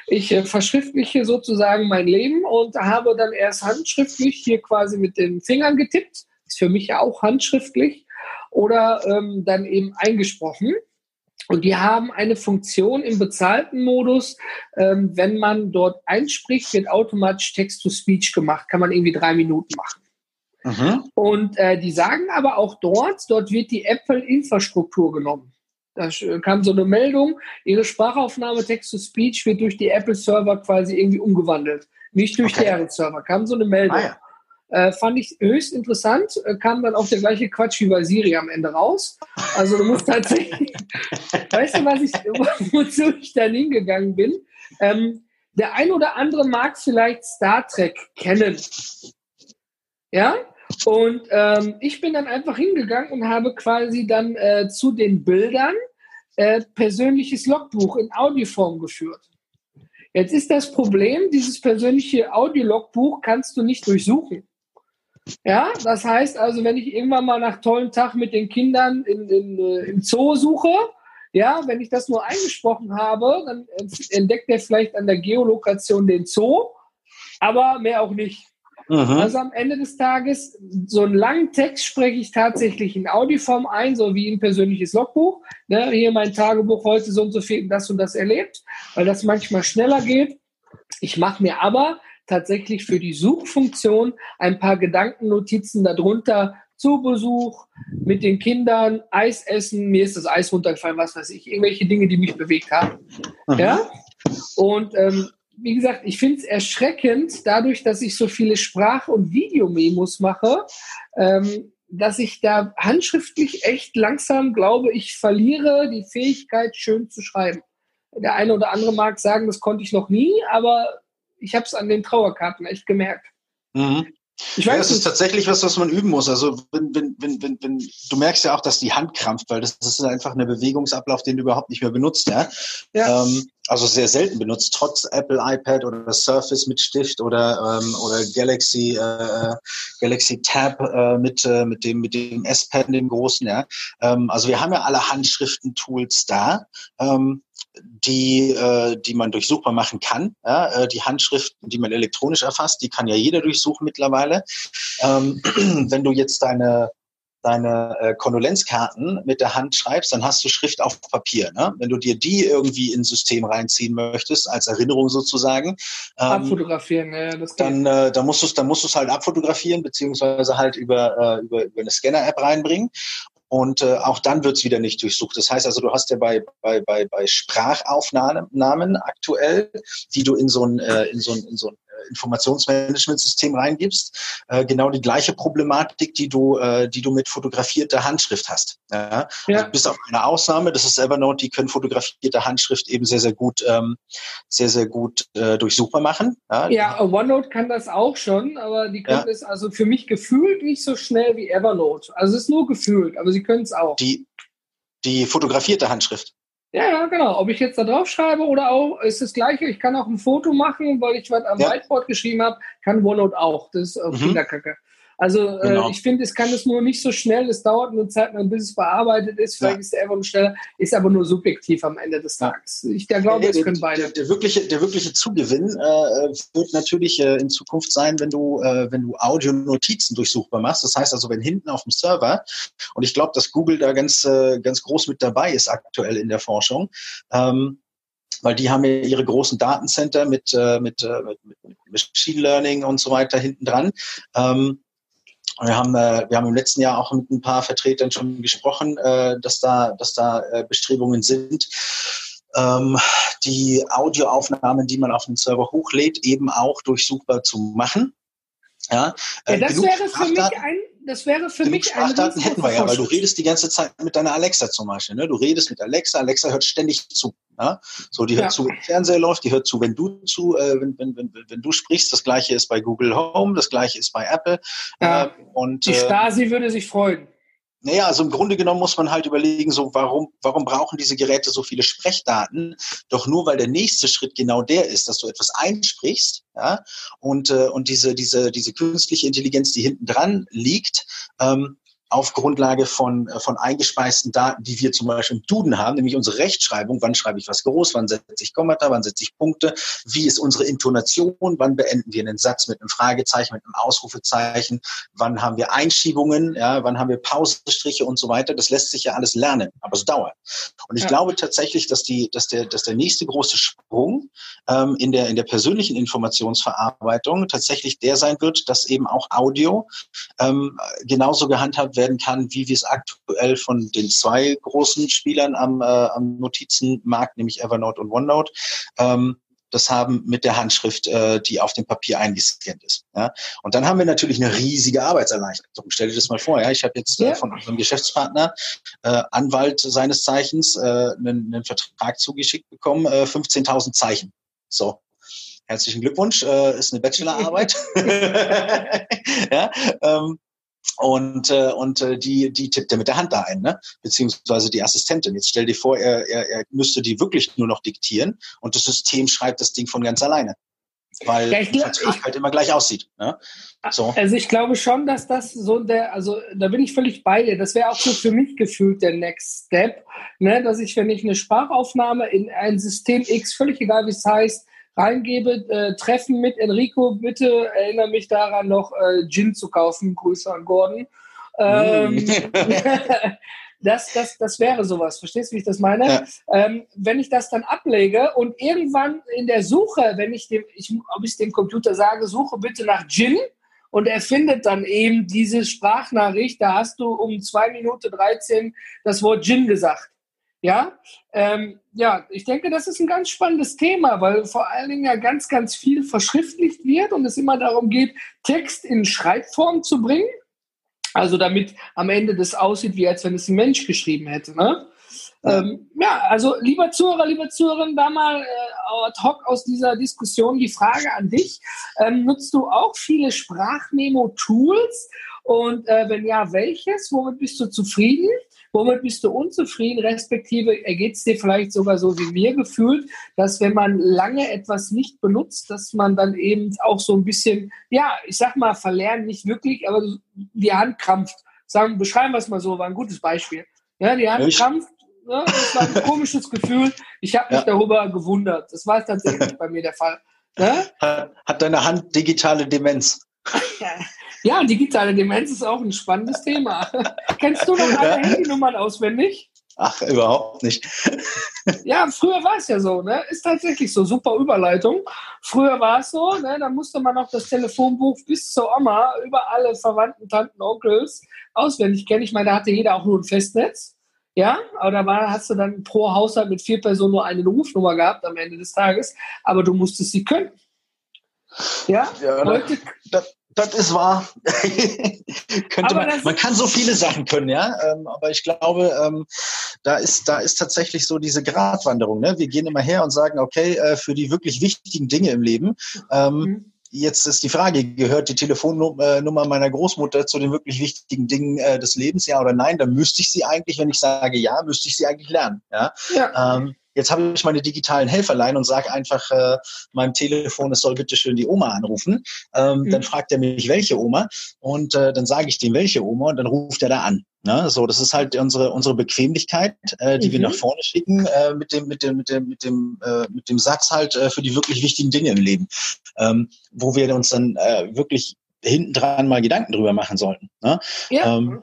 Ich äh, verschriftliche sozusagen mein Leben und habe dann erst handschriftlich hier quasi mit den Fingern getippt. Ist für mich ja auch handschriftlich. Oder ähm, dann eben eingesprochen. Und die haben eine Funktion im bezahlten Modus. Ähm, wenn man dort einspricht, wird automatisch Text-to-Speech gemacht. Kann man irgendwie drei Minuten machen. Mhm. Und äh, die sagen aber auch dort, dort wird die Apple-Infrastruktur genommen. Da kam so eine Meldung, ihre Sprachaufnahme Text-to-Speech wird durch die Apple-Server quasi irgendwie umgewandelt. Nicht durch okay. deren Server. Kam so eine Meldung. Ah, ja. Äh, fand ich höchst interessant. Äh, kam dann auch der gleiche Quatsch wie bei Siri am Ende raus. Also du musst tatsächlich, weißt du, was ich, wozu ich dann hingegangen bin? Ähm, der ein oder andere mag vielleicht Star Trek kennen. Ja? Und ähm, ich bin dann einfach hingegangen und habe quasi dann äh, zu den Bildern äh, persönliches Logbuch in Audioform geführt. Jetzt ist das Problem, dieses persönliche Audiologbuch kannst du nicht durchsuchen. Ja, das heißt also, wenn ich irgendwann mal nach tollen Tag mit den Kindern in, in, äh, im Zoo suche, ja, wenn ich das nur eingesprochen habe, dann entdeckt er vielleicht an der Geolokation den Zoo, aber mehr auch nicht. Mhm. Also am Ende des Tages, so einen langen Text spreche ich tatsächlich in Audioform ein, so wie ein persönliches Logbuch. Ne, hier mein Tagebuch heute so und so viel das und das erlebt, weil das manchmal schneller geht. Ich mache mir aber tatsächlich für die Suchfunktion ein paar Gedankennotizen darunter zu Besuch mit den Kindern, Eis essen, mir ist das Eis runtergefallen, was weiß ich, irgendwelche Dinge, die mich bewegt haben. Mhm. Ja? Und ähm, wie gesagt, ich finde es erschreckend, dadurch, dass ich so viele Sprach- und Videomemos mache, ähm, dass ich da handschriftlich echt langsam glaube, ich verliere die Fähigkeit, schön zu schreiben. Der eine oder andere mag sagen, das konnte ich noch nie, aber ich habe es an den Trauerkarten echt gemerkt. Mhm. Ich weiß, ja, das ist tatsächlich was, was man üben muss. Also wenn, wenn, wenn, wenn, wenn, du merkst ja auch, dass die Hand krampft, weil das, das ist einfach ein Bewegungsablauf, den du überhaupt nicht mehr benutzt, ja. ja. Ähm, also sehr selten benutzt, trotz Apple iPad oder Surface mit Stift oder ähm, oder Galaxy äh, Galaxy Tab äh, mit äh, mit dem mit dem S-Pen dem großen, ja. Ähm, also wir haben ja alle Handschriften-Tools da. Ähm, die, äh, die man durchsuchbar machen kann. Ja, äh, die Handschriften, die man elektronisch erfasst, die kann ja jeder durchsuchen mittlerweile. Ähm, wenn du jetzt deine deine äh, Kondolenzkarten mit der Hand schreibst, dann hast du Schrift auf Papier. Ne? Wenn du dir die irgendwie ins System reinziehen möchtest, als Erinnerung sozusagen, ähm, abfotografieren, ja, das dann, äh, dann musst du es dann musst du es halt abfotografieren beziehungsweise halt über äh, über, über eine Scanner-App reinbringen und äh, auch dann wird's wieder nicht durchsucht. Das heißt also, du hast ja bei, bei, bei, bei Sprachaufnahmen aktuell, die du in so ein, äh, in so ein, in so ein Informationsmanagementsystem reingibst, äh, genau die gleiche Problematik, die du, äh, die du mit fotografierter Handschrift hast. Ja? ja. Also bis auf eine Ausnahme, das ist Evernote, die können fotografierte Handschrift eben sehr, sehr gut, ähm, sehr, sehr gut äh, durchsuchbar machen. Ja? ja, OneNote kann das auch schon, aber die können es also für mich gefühlt nicht so schnell wie Evernote. Also es ist nur gefühlt, aber sie können es auch. Die, die fotografierte Handschrift. Ja, ja, genau. Ob ich jetzt da drauf schreibe oder auch, ist das Gleiche. Ich kann auch ein Foto machen, weil ich was am ja. Whiteboard geschrieben habe, kann OneNote auch. Das ist äh, mhm. Kinderkacke. Also äh, genau. äh, ich finde, es kann es nur nicht so schnell, es dauert eine Zeit lang, bis es bearbeitet ist. Vielleicht ja. ist der Evernote schneller, ist aber nur subjektiv am Ende des Tages. Ich der glaube, es können beide. Der, der, wirkliche, der wirkliche Zugewinn äh, wird natürlich äh, in Zukunft sein, wenn du, äh, wenn du Audio-Notizen durchsuchbar machst. Das heißt also, wenn hinten auf dem Server, und ich glaube, dass Google da ganz, äh, ganz groß mit dabei ist aktuell in der Forschung, ähm, weil die haben ja ihre großen Datencenter mit, mit, mit, mit Machine Learning und so weiter hinten dran. Ähm, wir haben, äh, wir haben im letzten Jahr auch mit ein paar Vertretern schon gesprochen, äh, dass da, dass da äh, Bestrebungen sind, ähm, die Audioaufnahmen, die man auf den Server hochlädt, eben auch durchsuchbar zu machen. Ja, ja das wäre für mich ein das wäre für mich Sprachdaten hätten wir ja, weil du redest die ganze Zeit mit deiner Alexa zum Beispiel. Ne? Du redest mit Alexa, Alexa hört ständig zu. Ja? So, die hört ja. zu, wenn Fernseher läuft, die hört zu, wenn du zu, äh, wenn, wenn, wenn, wenn du sprichst. Das gleiche ist bei Google Home, das gleiche ist bei Apple. Ja. Äh, und, die äh, Stasi äh, würde sich freuen. Naja, also im Grunde genommen muss man halt überlegen, so warum, warum brauchen diese Geräte so viele Sprechdaten? Doch nur weil der nächste Schritt genau der ist, dass du etwas einsprichst, ja, und, äh, und diese, diese, diese künstliche Intelligenz, die hinten dran liegt, ähm, auf Grundlage von, äh, von eingespeisten Daten, die wir zum Beispiel im Duden haben, nämlich unsere Rechtschreibung, wann schreibe ich was groß, wann setze ich Kommata, wann setze ich Punkte, wie ist unsere Intonation, wann beenden wir einen Satz mit einem Fragezeichen, mit einem Ausrufezeichen, wann haben wir Einschiebungen, ja, wann haben wir Pausenstriche und so weiter. Das lässt sich ja alles lernen, aber es dauert. Und ich ja. glaube tatsächlich, dass, die, dass, der, dass der nächste große Sprung ähm, in, der, in der persönlichen Informationsverarbeitung tatsächlich der sein wird, dass eben auch Audio ähm, genauso gehandhabt wird werden kann, wie wir es aktuell von den zwei großen Spielern am, äh, am Notizenmarkt, nämlich Evernote und OneNote, ähm, das haben mit der Handschrift, äh, die auf dem Papier eingescannt ist. Ja? Und dann haben wir natürlich eine riesige Arbeitserleichterung. Stell dir das mal vor. Ja? Ich habe jetzt äh, von unserem Geschäftspartner, äh, Anwalt seines Zeichens, äh, einen, einen Vertrag zugeschickt bekommen, äh, 15.000 Zeichen. So, herzlichen Glückwunsch, äh, ist eine Bachelorarbeit. ja, ähm, und, äh, und äh, die, die tippt er mit der Hand da ein, ne? beziehungsweise die Assistentin. Jetzt stell dir vor, er, er, er müsste die wirklich nur noch diktieren und das System schreibt das Ding von ganz alleine, weil ja, der Vertrag ich, halt immer gleich aussieht. Ne? So. Also ich glaube schon, dass das so der, also da bin ich völlig bei dir. Das wäre auch so für mich gefühlt der Next Step, ne? dass ich, wenn ich eine Sprachaufnahme in ein System X, völlig egal wie es heißt, reingebe, äh, Treffen mit Enrico, bitte erinnere mich daran, noch äh, Gin zu kaufen. Grüße an Gordon. Ähm, mm. das, das, das wäre sowas. Verstehst du, wie ich das meine? Ja. Ähm, wenn ich das dann ablege und irgendwann in der Suche, wenn ich dem, ich, ob ich dem Computer sage, suche bitte nach Gin und er findet dann eben diese Sprachnachricht, da hast du um 2 Minuten 13 das Wort Gin gesagt. Ja, ähm, ja, ich denke, das ist ein ganz spannendes Thema, weil vor allen Dingen ja ganz, ganz viel verschriftlicht wird und es immer darum geht, Text in Schreibform zu bringen. Also damit am Ende das aussieht, wie als wenn es ein Mensch geschrieben hätte. Ne? Ja. Ähm, ja, also lieber Zuhörer, lieber Zuhörerin, da mal äh, ad hoc aus dieser Diskussion die Frage an dich. Ähm, nutzt du auch viele Sprachmemo-Tools? Und äh, wenn ja, welches? Womit bist du zufrieden? Womit bist du unzufrieden, respektive geht es dir vielleicht sogar so wie mir gefühlt, dass wenn man lange etwas nicht benutzt, dass man dann eben auch so ein bisschen, ja, ich sag mal, verlernen, nicht wirklich, aber die Hand krampft. Sagen, beschreiben wir es mal so, war ein gutes Beispiel. Ja, die Hand ich krampft, ne, das war ein komisches Gefühl. Ich habe mich ja. darüber gewundert. Das war tatsächlich bei mir der Fall. Ne? Hat, hat deine Hand digitale Demenz? Ja, digitale Demenz ist auch ein spannendes Thema. Kennst du noch alle. Handynummern auswendig? Ach, überhaupt nicht. ja, früher war es ja so, ne? Ist tatsächlich so, super Überleitung. Früher war es so, ne? Da musste man noch das Telefonbuch bis zur Oma über alle Verwandten, Tanten, Onkels auswendig kennen. Ich meine, da hatte jeder auch nur ein Festnetz. Ja, aber da war, hast du dann pro Haushalt mit vier Personen nur eine Rufnummer gehabt am Ende des Tages, aber du musstest sie können. Ja, ja heute. Das, das ist wahr. Könnte man, man kann so viele Sachen können, ja. Ähm, aber ich glaube, ähm, da ist, da ist tatsächlich so diese Gratwanderung. Ne? Wir gehen immer her und sagen, okay, äh, für die wirklich wichtigen Dinge im Leben. Ähm, mhm. Jetzt ist die Frage, gehört die Telefonnummer meiner Großmutter zu den wirklich wichtigen Dingen äh, des Lebens, ja oder nein? Dann müsste ich sie eigentlich, wenn ich sage ja, müsste ich sie eigentlich lernen. Ja. ja. Jetzt habe ich meine digitalen Helferlein und sage einfach äh, meinem Telefon, es soll bitte schön die Oma anrufen. Ähm, mhm. Dann fragt er mich, welche Oma? Und äh, dann sage ich dem, welche Oma? Und dann ruft er da an. Ne? So, das ist halt unsere unsere Bequemlichkeit, äh, die mhm. wir nach vorne schicken äh, mit dem mit dem mit dem mit dem äh, mit dem Satz halt äh, für die wirklich wichtigen Dinge im Leben, ähm, wo wir uns dann äh, wirklich hinten dran mal Gedanken drüber machen sollten. Ne? Ja. Ähm,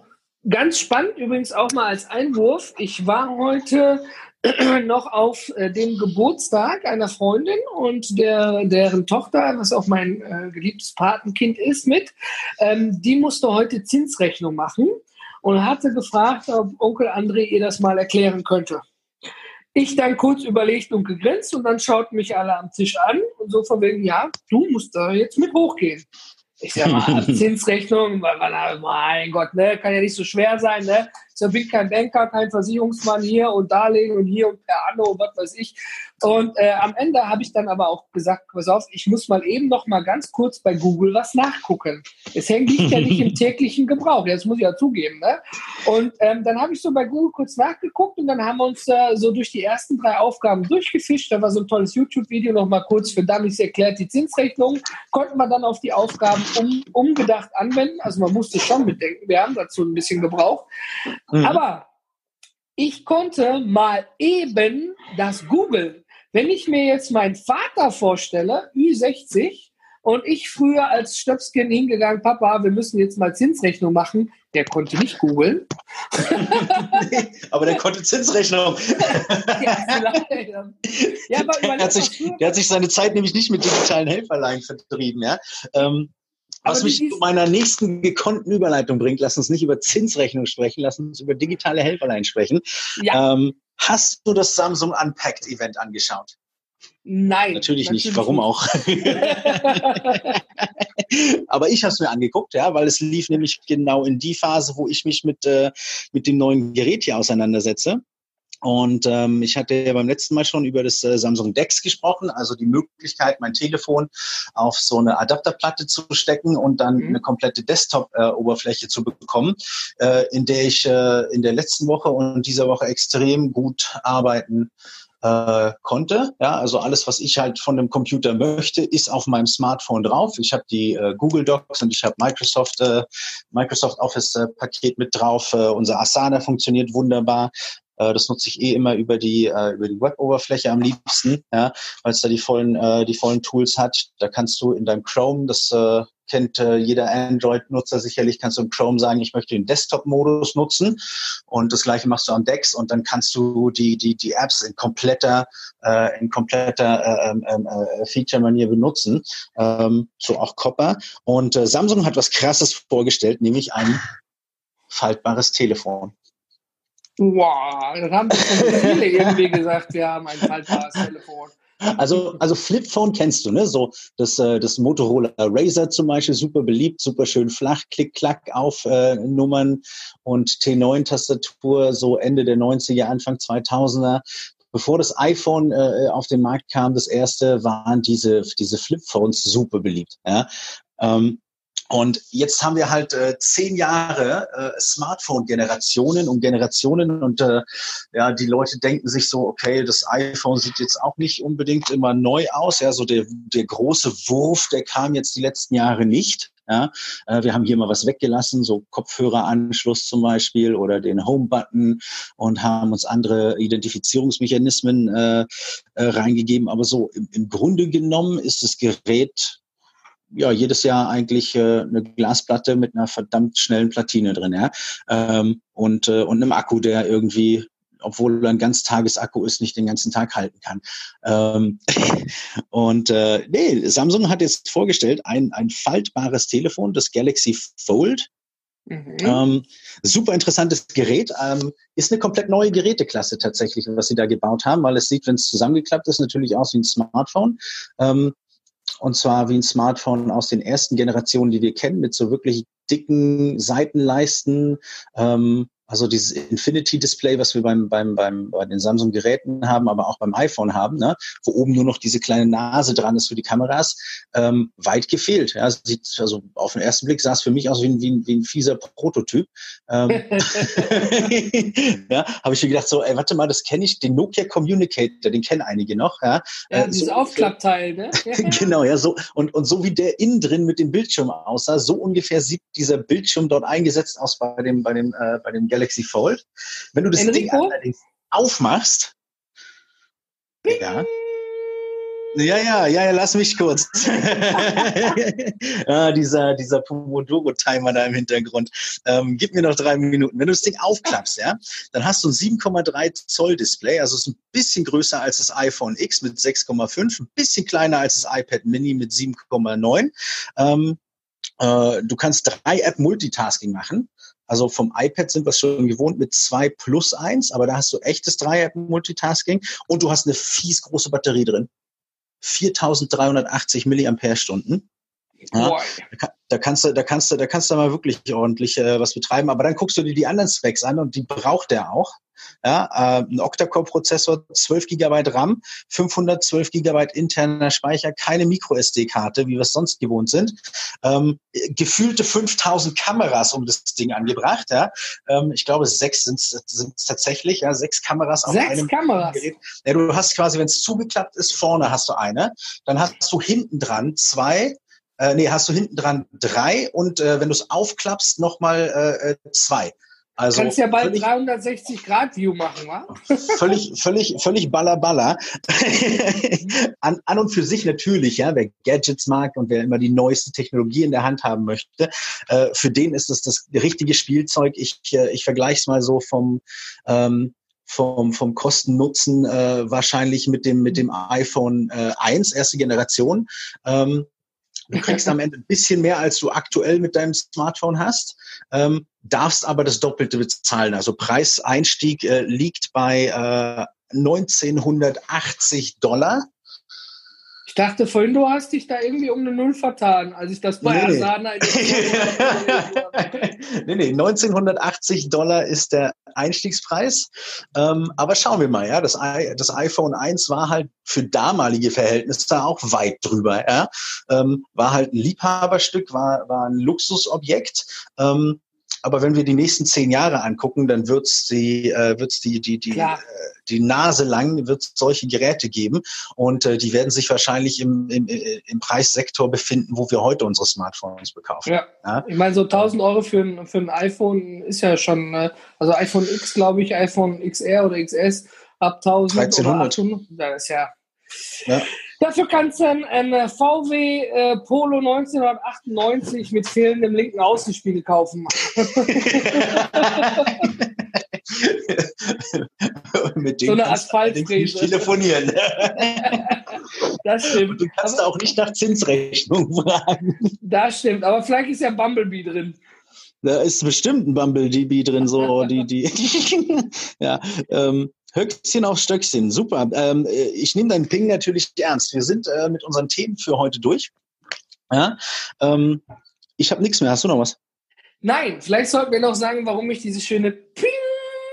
Ganz spannend übrigens auch mal als Einwurf. Ich war heute noch auf äh, dem Geburtstag einer Freundin und der, deren Tochter, was auch mein äh, geliebtes Patenkind ist, mit. Ähm, die musste heute Zinsrechnung machen und hatte gefragt, ob Onkel André ihr das mal erklären könnte. Ich dann kurz überlegt und gegrinst und dann schauten mich alle am Tisch an und so von wegen, ja, du musst da jetzt mit hochgehen. Ich sag mal, Zinsrechnung, mein Gott, ne, kann ja nicht so schwer sein, ne? Ich bin kein Banker, kein Versicherungsmann hier und Darlehen und hier und per Anno und was weiß ich. Und äh, am Ende habe ich dann aber auch gesagt, pass auf, ich muss mal eben noch mal ganz kurz bei Google was nachgucken. Es hängt liegt ja nicht im täglichen Gebrauch, das muss ich ja zugeben. Ne? Und ähm, dann habe ich so bei Google kurz nachgeguckt und dann haben wir uns äh, so durch die ersten drei Aufgaben durchgefischt. Da war so ein tolles YouTube-Video noch mal kurz für Dummies erklärt, die Zinsrechnung. Konnten wir dann auf die Aufgaben um, umgedacht anwenden. Also man musste schon mitdenken. Wir haben dazu ein bisschen gebraucht. Mhm. Aber ich konnte mal eben das googeln. Wenn ich mir jetzt meinen Vater vorstelle, Ü60, und ich früher als Stöpskin hingegangen, Papa, wir müssen jetzt mal Zinsrechnung machen, der konnte nicht googeln. aber der konnte Zinsrechnung. ja, aber der, hat sich, der hat sich seine Zeit nämlich nicht mit digitalen Helferlein vertrieben. Ja? Ähm, was mich zu meiner nächsten gekonnten Überleitung bringt, lass uns nicht über Zinsrechnung sprechen, lass uns über digitale Helferlein sprechen. Ja. Ähm, hast du das Samsung Unpacked Event angeschaut? Nein. Natürlich, natürlich nicht. Warum nicht. auch? Aber ich habe es mir angeguckt, ja, weil es lief nämlich genau in die Phase, wo ich mich mit, äh, mit dem neuen Gerät hier auseinandersetze. Und ähm, ich hatte ja beim letzten Mal schon über das äh, Samsung Dex gesprochen, also die Möglichkeit, mein Telefon auf so eine Adapterplatte zu stecken und dann mhm. eine komplette Desktop-Oberfläche äh, zu bekommen, äh, in der ich äh, in der letzten Woche und dieser Woche extrem gut arbeiten äh, konnte. Ja, also alles, was ich halt von dem Computer möchte, ist auf meinem Smartphone drauf. Ich habe die äh, Google Docs und ich habe Microsoft äh, Microsoft Office äh, Paket mit drauf. Äh, unser Asana funktioniert wunderbar. Äh, das nutze ich eh immer über die äh, über die Web-Oberfläche am liebsten, ja, weil es da die vollen äh, die vollen Tools hat. Da kannst du in deinem Chrome das äh, kennt äh, jeder Android-Nutzer sicherlich, kannst du im Chrome sagen, ich möchte den Desktop-Modus nutzen und das gleiche machst du am Dex und dann kannst du die, die, die Apps in kompletter, äh, in kompletter äh, ähm, ähm, äh, Feature-Manier benutzen, ähm, so auch Copper. Und äh, Samsung hat was Krasses vorgestellt, nämlich ein faltbares Telefon. Wow, das haben schon viele irgendwie gesagt, wir haben ein faltbares Telefon. Also, also Flipphone kennst du, ne? So das, äh, das Motorola Razer zum Beispiel, super beliebt, super schön flach, Klick-Klack auf äh, Nummern und T9-Tastatur, so Ende der 90er, Anfang 2000er. Bevor das iPhone äh, auf den Markt kam, das erste, waren diese, diese Flipphones super beliebt. Ja? Ähm, und jetzt haben wir halt äh, zehn Jahre äh, Smartphone-Generationen und Generationen und äh, ja, die Leute denken sich so, okay, das iPhone sieht jetzt auch nicht unbedingt immer neu aus. Ja, so der, der große Wurf, der kam jetzt die letzten Jahre nicht. Ja, äh, wir haben hier mal was weggelassen, so Kopfhöreranschluss zum Beispiel oder den Home-Button und haben uns andere Identifizierungsmechanismen äh, äh, reingegeben. Aber so im, im Grunde genommen ist das Gerät ja jedes Jahr eigentlich äh, eine Glasplatte mit einer verdammt schnellen Platine drin, ja. Ähm, und, äh, und einem Akku, der irgendwie obwohl ein Ganztagesakku ist, nicht den ganzen Tag halten kann. Ähm, und äh, nee, Samsung hat jetzt vorgestellt ein, ein faltbares Telefon, das Galaxy Fold. Mhm. Ähm, super interessantes Gerät. Ähm, ist eine komplett neue Geräteklasse tatsächlich, was sie da gebaut haben, weil es sieht, wenn es zusammengeklappt ist, natürlich aus wie ein Smartphone. Ähm, und zwar wie ein Smartphone aus den ersten Generationen, die wir kennen, mit so wirklich dicken Seitenleisten, ähm, also dieses Infinity-Display, was wir beim, beim, beim, bei den Samsung-Geräten haben, aber auch beim iPhone haben, ne? wo oben nur noch diese kleine Nase dran ist für die Kameras, ähm, weit gefehlt. Ja? Sieht, also auf den ersten Blick sah es für mich aus wie ein, wie ein, wie ein fieser Prototyp. Ähm, ja, habe ich mir gedacht, so, ey, warte mal, das kenne ich, den Nokia Communicator, den kennen einige noch. Ja, ja äh, dieses so, Aufklappteil, ne? genau, ja, so. Und, und so wie der innen drin mit dem Bildschirm aussah, so ungefähr sieht dieser Bildschirm dort eingesetzt aus bei dem, bei dem, äh, bei dem Galaxy Galaxy Fold. Wenn du das Enrico? Ding allerdings aufmachst, ja, ja, ja, ja, ja, lass mich kurz. ah, dieser, dieser Pomodoro-Timer da im Hintergrund. Ähm, gib mir noch drei Minuten. Wenn du das Ding aufklappst, ja, dann hast du ein 7,3 Zoll Display, also ist ein bisschen größer als das iPhone X mit 6,5, ein bisschen kleiner als das iPad Mini mit 7,9. Ähm, äh, du kannst drei App Multitasking machen. Also vom iPad sind wir schon gewohnt mit zwei plus eins, aber da hast du echtes Dreier-Multitasking und du hast eine fies große Batterie drin. 4380 Milliampere-Stunden. Ja, da kannst du, da kannst du, da kannst du mal wirklich ordentlich äh, was betreiben. Aber dann guckst du dir die anderen Specs an und die braucht er auch. Ja, äh, ein Octa-Core-Prozessor, 12 GB RAM, 512 GB interner Speicher, keine Micro-SD-Karte, wie wir es sonst gewohnt sind. Ähm, gefühlte 5000 Kameras um das Ding angebracht. Ja. Ähm, ich glaube, sechs sind es tatsächlich. Ja, sechs Kameras auf sechs einem Kameras. Gerät. Ja, du hast quasi, wenn es zugeklappt ist, vorne hast du eine. Dann hast du hinten dran zwei äh, nee, hast du hinten dran drei und äh, wenn du es aufklappst, nochmal äh, äh, zwei. Also Kannst ja bald 360 Grad View machen, wa? Völlig, völlig, völlig baller baller. an, an und für sich natürlich, ja, wer Gadgets mag und wer immer die neueste Technologie in der Hand haben möchte, äh, für den ist das das richtige Spielzeug. Ich, äh, ich vergleiche es mal so vom ähm, vom, vom Kosten-Nutzen äh, wahrscheinlich mit dem, mit dem iPhone äh, 1, erste Generation. Ähm, Du kriegst am Ende ein bisschen mehr, als du aktuell mit deinem Smartphone hast, ähm, darfst aber das Doppelte bezahlen. Also Preiseinstieg äh, liegt bei äh, 1980 Dollar. Ich dachte vorhin, du hast dich da irgendwie um eine Null vertan, als ich das bei nee, Asana nee. nee, nee, 1980 Dollar ist der Einstiegspreis. Ähm, aber schauen wir mal, ja, das, I das iPhone 1 war halt für damalige Verhältnisse auch weit drüber. Ja? Ähm, war halt ein Liebhaberstück, war, war ein Luxusobjekt. Ähm, aber wenn wir die nächsten zehn Jahre angucken, dann wird's die, äh, wird's die, die, die, äh, die Nase lang, wird solche Geräte geben und äh, die werden sich wahrscheinlich im, im, äh, im Preissektor befinden, wo wir heute unsere Smartphones bekaufen. Ja. ja? Ich meine, so 1000 Euro für ein, für ein iPhone ist ja schon, äh, also iPhone X, glaube ich, iPhone XR oder XS ab 1000 1300. oder 800. Das ist ja ja. Dafür kannst du ein, ein VW äh, Polo 1998 mit fehlendem linken Außenspiegel kaufen. mit dem so eine Asphaltfräse. telefonieren. das stimmt. Du kannst auch nicht nach Zinsrechnung fragen. Das stimmt, aber vielleicht ist ja Bumblebee drin. Da ist bestimmt ein Bumblebee drin, so die, die. ja, ähm, Höchstchen auf Stöckchen, super. Ähm, äh, ich nehme deinen Ping natürlich ernst. Wir sind äh, mit unseren Themen für heute durch. Ja, ähm, ich habe nichts mehr. Hast du noch was? Nein, vielleicht sollten wir noch sagen, warum ich diese schöne Ping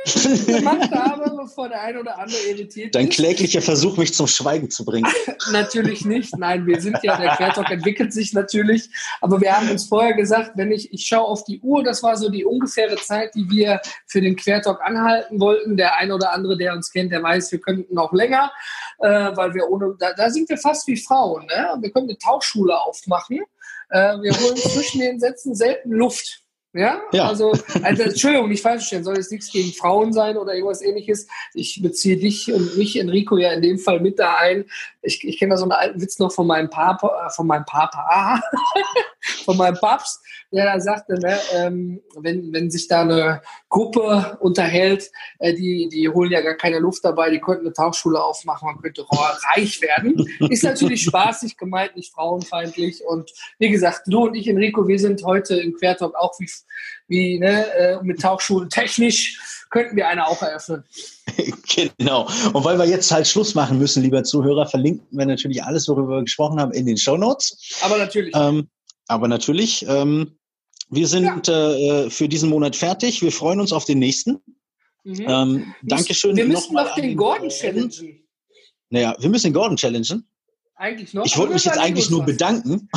gemacht habe, bevor der eine oder andere irritiert Dein kläglicher Versuch, mich zum Schweigen zu bringen. natürlich nicht. Nein, wir sind ja, der Quertalk entwickelt sich natürlich. Aber wir haben uns vorher gesagt, wenn ich, ich schaue auf die Uhr, das war so die ungefähre Zeit, die wir für den Quertalk anhalten wollten. Der eine oder andere, der uns kennt, der weiß, wir könnten noch länger, äh, weil wir ohne, da, da, sind wir fast wie Frauen. Ne? Wir können eine Tauchschule aufmachen. Äh, wir holen zwischen den Sätzen selten Luft. Ja? ja. Also, also Entschuldigung, nicht falsch verstehen, soll jetzt nichts gegen Frauen sein oder irgendwas ähnliches. Ich beziehe dich und mich, Enrico, ja in dem Fall mit da ein. Ich, ich kenne da so einen alten Witz noch von meinem Papa, äh, von meinem Papa, von meinem Papst, der da sagte, ne, ähm, wenn, wenn sich da eine Gruppe unterhält, äh, die, die holen ja gar keine Luft dabei, die könnten eine Tauchschule aufmachen, man könnte reich werden. Ist natürlich spaßig gemeint, nicht frauenfeindlich. Und wie gesagt, du und ich, Enrico, wir sind heute im Quertalk auch wie, wie ne, äh, mit Tauchschulen technisch könnten wir eine auch eröffnen. genau. Und weil wir jetzt halt Schluss machen müssen, lieber Zuhörer, verlinken wir natürlich alles, worüber wir gesprochen haben, in den Show Notes. Aber natürlich. Ähm, aber natürlich, ähm, wir sind ja. äh, für diesen Monat fertig. Wir freuen uns auf den nächsten. Mhm. Ähm, Dankeschön. Wir müssen noch den Gordon challengen. Naja, wir müssen den Gordon challengen. Eigentlich noch. Ich wollte mich jetzt eigentlich nur was. bedanken.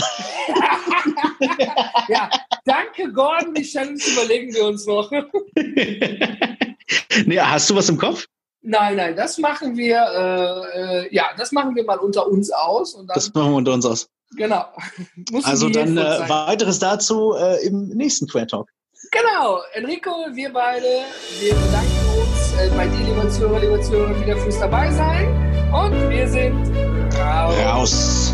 ja, danke Gordon. Die Challenge überlegen wir uns noch. nee, hast du was im Kopf? Nein, nein, das machen wir, äh, äh, ja, das machen wir mal unter uns aus. Das machen wir unter uns aus. Genau. also dann äh, weiteres dazu äh, im nächsten Queer Talk. Genau, Enrico, wir beide, wir bedanken uns äh, bei dir, lieber Zuhörer, lieber Zuhörer, wieder fürs dabei sein. Und wir sind raus. raus.